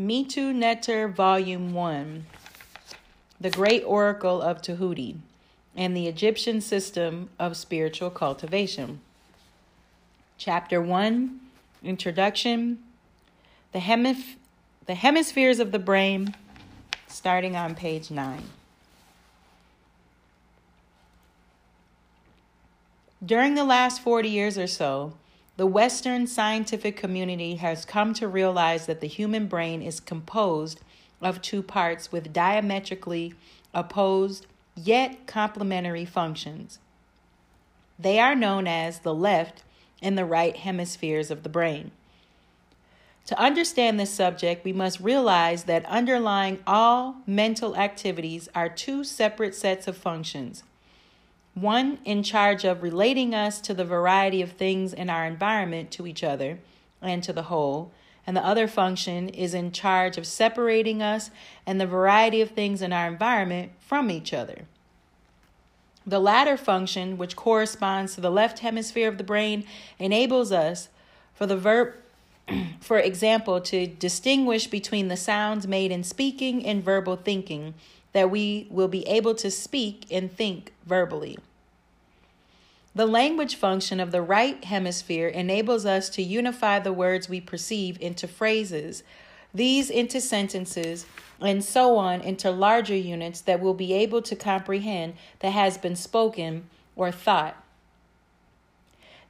Metu Neter, Volume 1 The Great Oracle of Tahuti and the Egyptian System of Spiritual Cultivation. Chapter 1 Introduction the, hemif- the Hemispheres of the Brain, starting on page 9. During the last 40 years or so, the Western scientific community has come to realize that the human brain is composed of two parts with diametrically opposed yet complementary functions. They are known as the left and the right hemispheres of the brain. To understand this subject, we must realize that underlying all mental activities are two separate sets of functions one in charge of relating us to the variety of things in our environment to each other and to the whole, and the other function is in charge of separating us and the variety of things in our environment from each other. The latter function, which corresponds to the left hemisphere of the brain, enables us, for the verb, for example, to distinguish between the sounds made in speaking and verbal thinking that we will be able to speak and think verbally. The language function of the right hemisphere enables us to unify the words we perceive into phrases, these into sentences, and so on into larger units that we'll be able to comprehend that has been spoken or thought.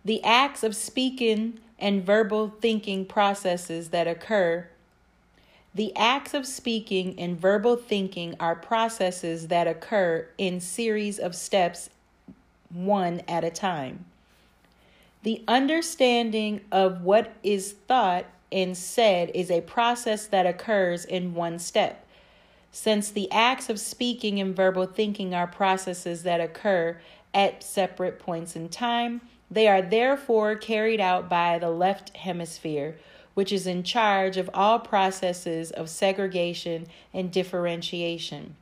The acts of speaking and verbal thinking processes that occur the acts of speaking and verbal thinking are processes that occur in series of steps, one at a time. The understanding of what is thought and said is a process that occurs in one step. Since the acts of speaking and verbal thinking are processes that occur at separate points in time, they are therefore carried out by the left hemisphere which is in charge of all processes of segregation and differentiation.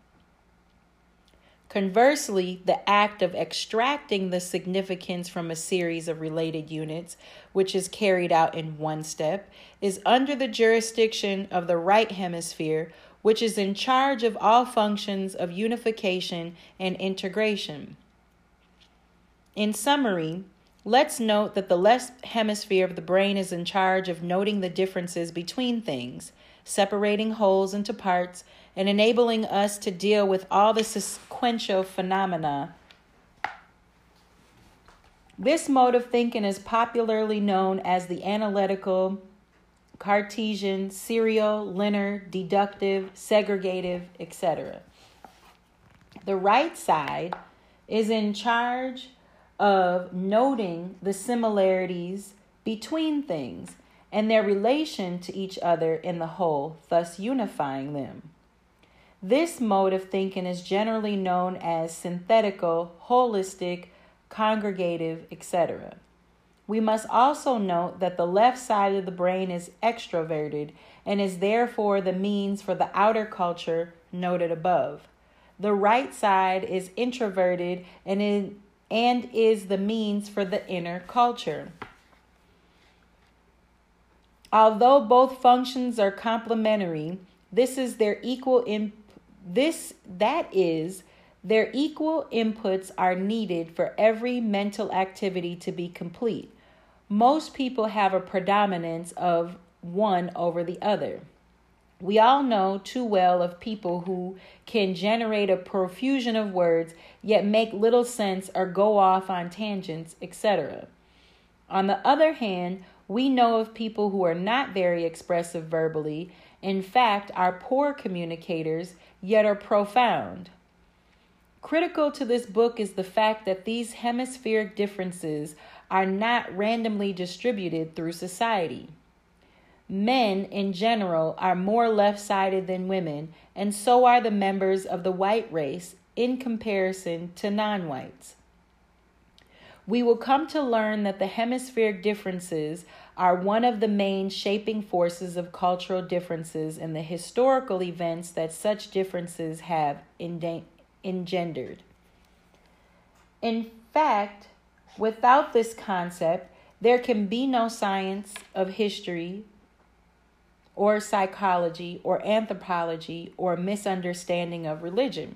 Conversely, the act of extracting the significance from a series of related units, which is carried out in one step, is under the jurisdiction of the right hemisphere, which is in charge of all functions of unification and integration. In summary, Let's note that the left hemisphere of the brain is in charge of noting the differences between things, separating wholes into parts, and enabling us to deal with all the sequential phenomena. This mode of thinking is popularly known as the analytical, Cartesian, serial, linear, deductive, segregative, etc. The right side is in charge of noting the similarities between things and their relation to each other in the whole, thus unifying them. This mode of thinking is generally known as synthetical, holistic, congregative, etc. We must also note that the left side of the brain is extroverted and is therefore the means for the outer culture noted above. The right side is introverted and in, and is the means for the inner culture. Although both functions are complementary, this is their equal in this that is their equal inputs are needed for every mental activity to be complete. Most people have a predominance of one over the other. We all know too well of people who can generate a profusion of words, yet make little sense or go off on tangents, etc. On the other hand, we know of people who are not very expressive verbally, in fact, are poor communicators, yet are profound. Critical to this book is the fact that these hemispheric differences are not randomly distributed through society. Men in general are more left sided than women, and so are the members of the white race in comparison to non whites. We will come to learn that the hemispheric differences are one of the main shaping forces of cultural differences and the historical events that such differences have engendered. In fact, without this concept, there can be no science of history or psychology or anthropology or misunderstanding of religion.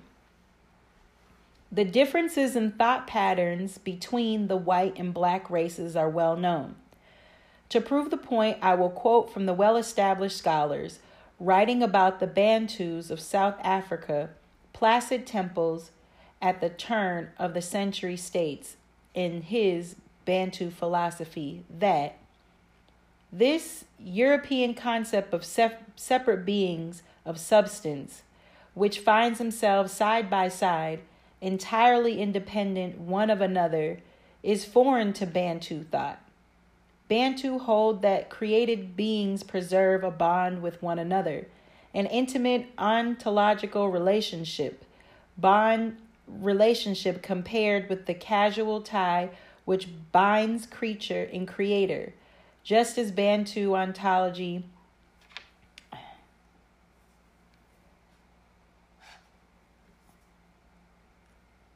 The differences in thought patterns between the white and black races are well known. To prove the point, I will quote from the well established scholars writing about the Bantus of South Africa, Placide Tempels at the turn of the century states in his Bantu philosophy that this European concept of separate beings of substance, which finds themselves side by side, entirely independent one of another, is foreign to Bantu thought. Bantu hold that created beings preserve a bond with one another, an intimate ontological relationship, bond relationship compared with the casual tie which binds creature and creator, just as Bantu ontology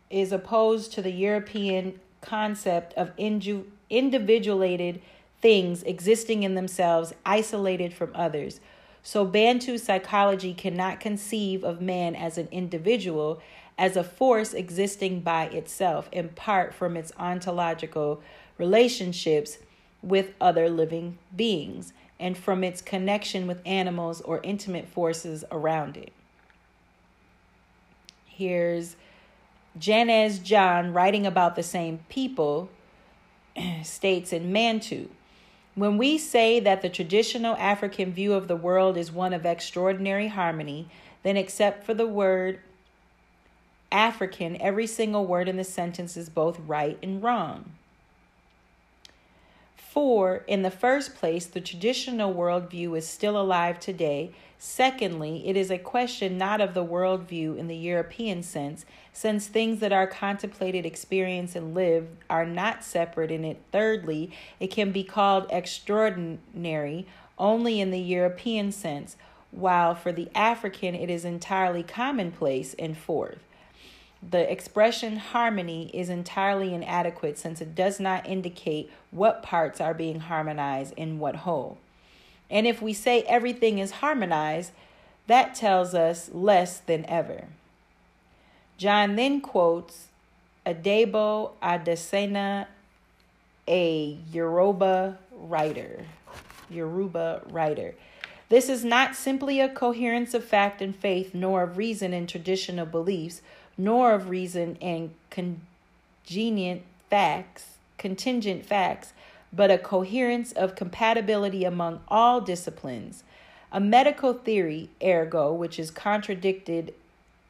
is opposed to the European concept of individuated things existing in themselves, isolated from others. So, Bantu psychology cannot conceive of man as an individual, as a force existing by itself, in part from its ontological relationships with other living beings, and from its connection with animals or intimate forces around it. Here's Janheinz Jahn writing about the same people states in Muntu when we say that the traditional African view of the world is one of extraordinary harmony, then except for the word African, every single word in the sentence is both right and wrong. For, in the first place, the traditional worldview is still alive today. Secondly, it is a question not of the worldview in the European sense, since things that are contemplated, experienced, and lived are not separate in it. Thirdly, it can be called extraordinary only in the European sense, while for the African it is entirely commonplace. And fourth, the expression harmony is entirely inadequate since it does not indicate what parts are being harmonized in what whole. And if we say everything is harmonized, that tells us less than ever. Jahn then quotes Adebo Adesanya, a Yoruba writer. Yoruba writer. This is not simply a coherence of fact and faith, nor of reason and traditional beliefs, nor of reason and congenient facts, contingent facts, but a coherence of compatibility among all disciplines. A medical theory, ergo, which is contradicted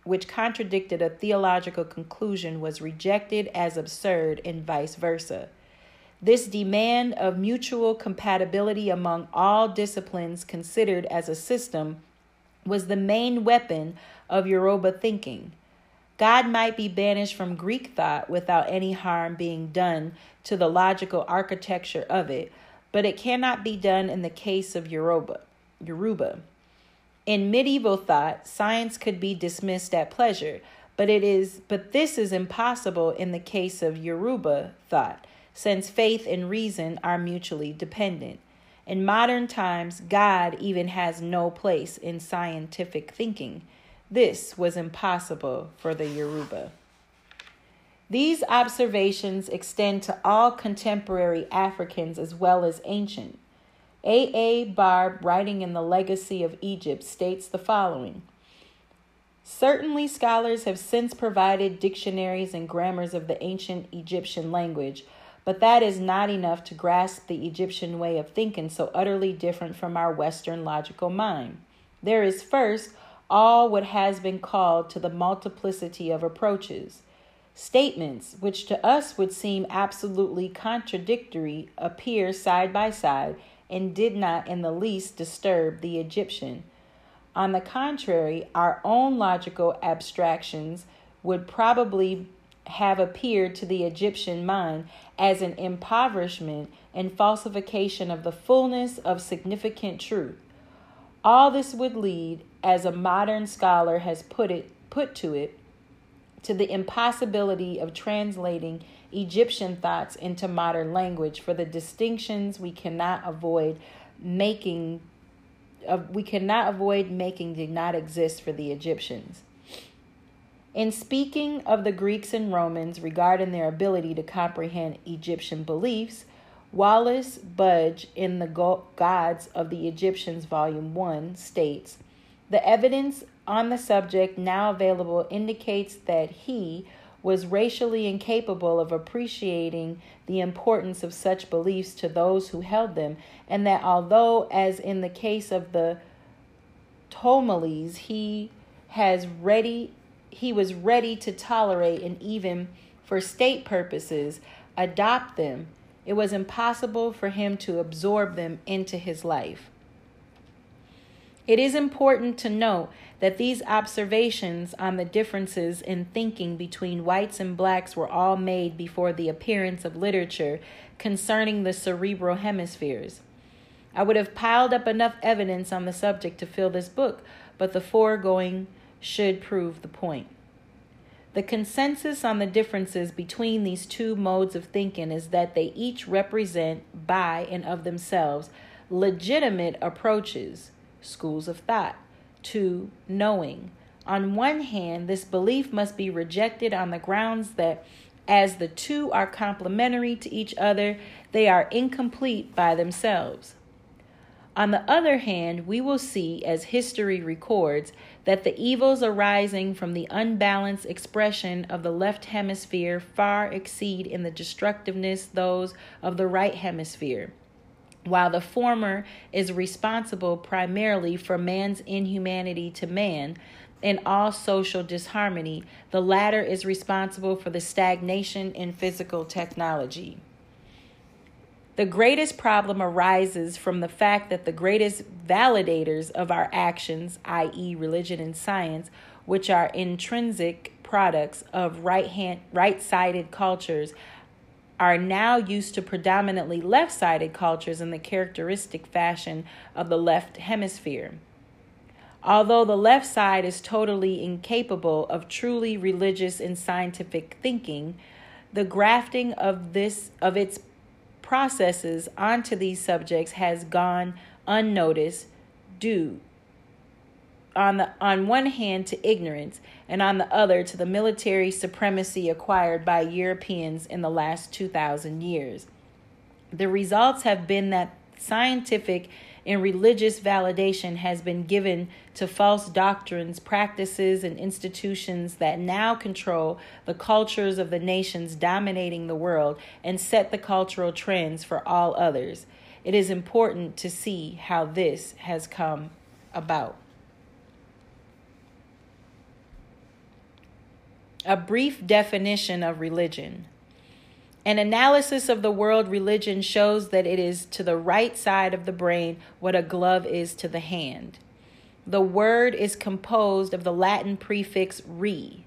which contradicted a theological conclusion was rejected as absurd and vice versa. This demand of mutual compatibility among all disciplines considered as a system was the main weapon of Yoruba thinking. God might be banished from Greek thought without any harm being done to the logical architecture of it, but it cannot be done in the case of Yoruba. Yoruba. In medieval thought, science could be dismissed at pleasure, but it is but this is impossible in the case of Yoruba thought, since faith and reason are mutually dependent. In modern times, God even has no place in scientific thinking. This was impossible for the Yoruba. These observations extend to all contemporary Africans as well as ancient. A. A. Barb, writing in The Legacy of Egypt, states the following Certainly, scholars have since provided dictionaries and grammars of the ancient Egyptian language, but that is not enough to grasp the Egyptian way of thinking so utterly different from our Western logical mind. There is first all what has been called to the multiplicity of approaches. Statements which to us would seem absolutely contradictory appear side by side and did not in the least disturb the Egyptian. On the contrary, our own logical abstractions would probably have appeared to the Egyptian mind as an impoverishment and falsification of the fullness of significant truth. All this would lead, as a modern scholar has put it put to it, to the impossibility of translating Egyptian thoughts into modern language for the distinctions we cannot avoid making uh, we cannot avoid making did not exist for the Egyptians. In speaking of the Greeks and Romans regarding their ability to comprehend Egyptian beliefs, Wallis Budge in The Gods of the Egyptians, Volume 1, states The evidence on the subject now available indicates that he was racially incapable of appreciating the importance of such beliefs to those who held them, and that although, as in the case of the Ptolemies, he has ready he was ready to tolerate and even for state purposes adopt them, it was impossible for him to absorb them into his life. It is important to note that these observations on the differences in thinking between whites and blacks were all made before the appearance of literature concerning the cerebral hemispheres. I would have piled up enough evidence on the subject to fill this book, but the foregoing should prove the point. The consensus on the differences between these two modes of thinking is that they each represent, by and of themselves, legitimate approaches, schools of thought, to knowing. On one hand, this belief must be rejected on the grounds that as the two are complementary to each other, they are incomplete by themselves. On the other hand, we will see, as history records, that the evils arising from the unbalanced expression of the left hemisphere far exceed in the destructiveness those of the right hemisphere. While the former is responsible primarily for man's inhumanity to man and all social disharmony, the latter is responsible for the stagnation in physical technology. The greatest problem arises from the fact that the greatest validators of our actions, i.e., religion and science, which are intrinsic products of right hand right-sided cultures, are now used to predominantly left-sided cultures in the characteristic fashion of the left hemisphere. Although the left side is totally incapable of truly religious and scientific thinking, the grafting of this of its processes onto these subjects has gone unnoticed due on the on one hand to ignorance and on the other to the military supremacy acquired by Europeans in the last 2000 years. The results have been that scientific and religious validation has been given to false doctrines, practices, and institutions that now control the cultures of the nations dominating the world and set the cultural trends for all others. It is important to see how this has come about. A brief definition of religion. An analysis of the world religion shows that it is to the right side of the brain what a glove is to the hand. The word is composed of the Latin prefix re,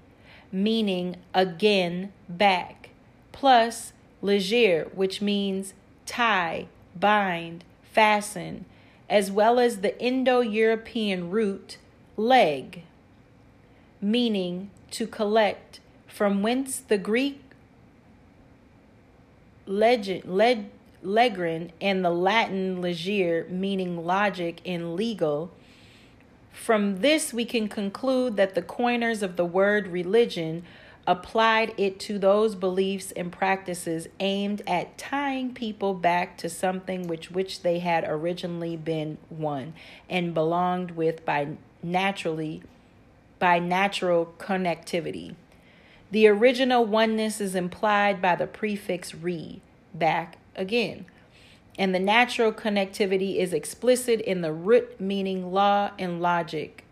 meaning again, back, plus legere, which means tie, bind, fasten, as well as the Indo European root leg, meaning to collect, from whence the Greek legend, leg, legrin and the Latin legere, meaning logic and legal. From this, we can conclude that the coiners of the word religion applied it to those beliefs and practices aimed at tying people back to something which which they had originally been one and belonged with by naturally by natural connectivity. The original oneness is implied by the prefix re, back again. And the natural connectivity is explicit in the root meaning law and logic.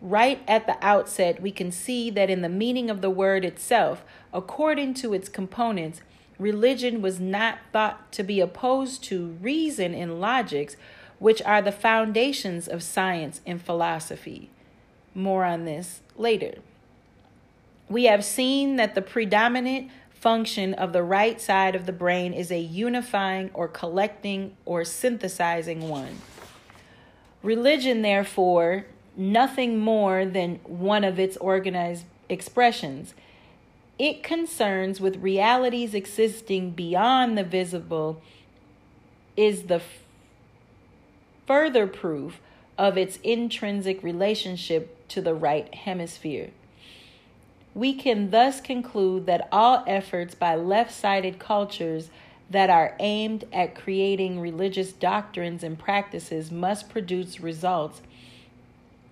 Right at the outset, we can see that in the meaning of the word itself, according to its components, religion was not thought to be opposed to reason and logics, which are the foundations of science and philosophy. More on this later. We have seen that the predominant function of the right side of the brain is a unifying or collecting or synthesizing one. Religion, therefore, nothing more than one of its organized expressions. It concerns with realities existing beyond the visible, is the f- further proof of its intrinsic relationship to the right hemisphere. We can thus conclude that all efforts by left sided cultures that are aimed at creating religious doctrines and practices must produce results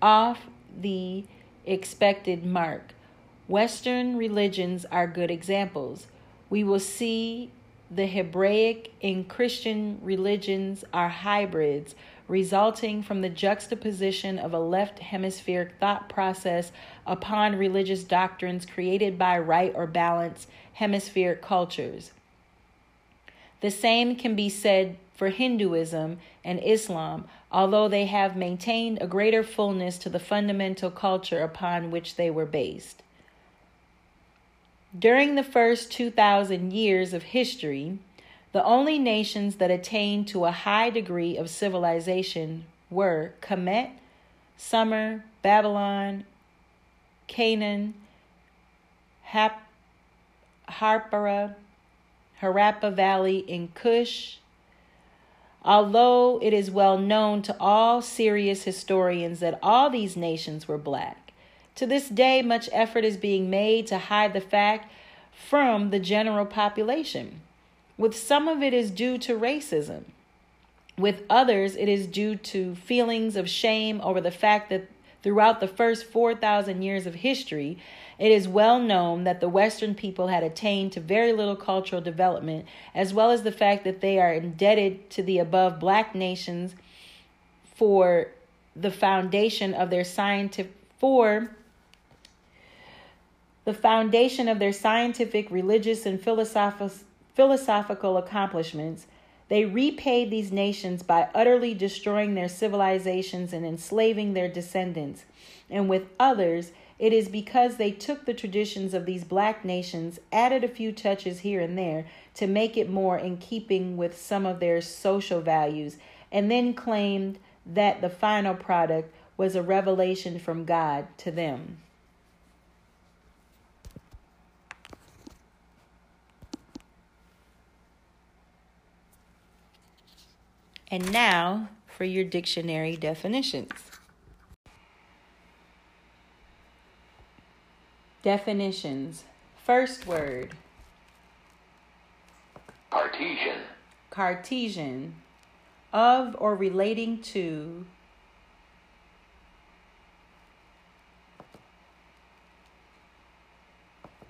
off the expected mark. Western religions are good examples. We will see the Hebraic and Christian religions are hybrids resulting from the juxtaposition of a left hemispheric thought process upon religious doctrines created by right or balanced hemispheric cultures. The same can be said for Hinduism and Islam, although they have maintained a greater fullness to the fundamental culture upon which they were based. During the first 2,000 years of history, the only nations that attained to a high degree of civilization were Kemet, Sumer, Babylon, Canaan, Hap- Harpara, Harappa Valley in Kush. Although it is well known to all serious historians that all these nations were black, to this day much effort is being made to hide the fact from the general population. With some of it is due to racism. With others, it is due to feelings of shame over the fact that throughout the first 4,000 years of history, it is well known that the Western people had attained to very little cultural development, as well as the fact that they are indebted to the above black nations for the foundation of their scientific for the foundation of their scientific, religious, and philosophical philosophical accomplishments, they repaid these nations by utterly destroying their civilizations and enslaving their descendants. And with others, it is because they took the traditions of these black nations, added a few touches here and there to make it more in keeping with some of their social values, and then claimed that the final product was a revelation from God to them. And now for your dictionary definitions. Definitions. First word Cartesian. Cartesian. Of or relating to.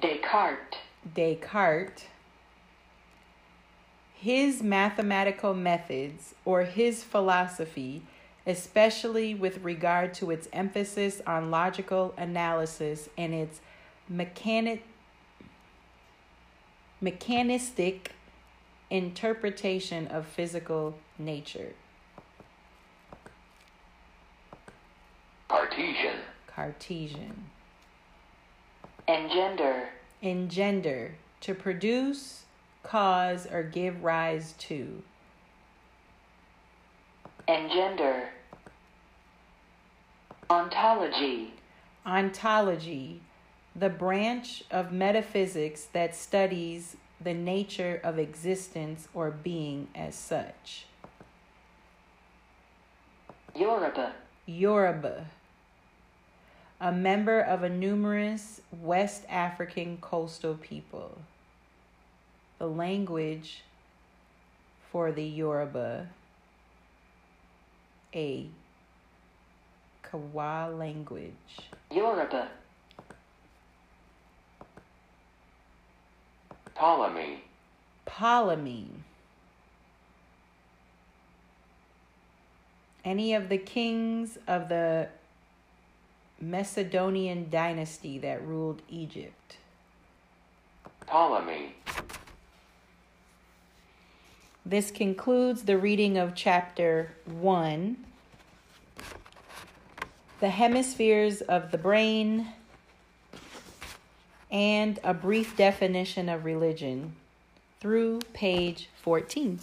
Descartes. Descartes his mathematical methods or his philosophy, especially with regard to its emphasis on logical analysis and its mechanic, mechanistic interpretation of physical nature. Cartesian. Cartesian. Engender. Engender. To produce cause, or give rise to. Engender. Ontology. Ontology, the branch of metaphysics that studies the nature of existence or being as such. Yoruba. Yoruba, a member of a numerous West African coastal people the language for the Yoruba, a Kwa language. Yoruba. Ptolemy. Ptolemy. Any of the kings of the Macedonian dynasty that ruled Egypt. Ptolemy. This concludes the reading of chapter 1 The Hemispheres of the Brain and a brief definition of religion through page 14.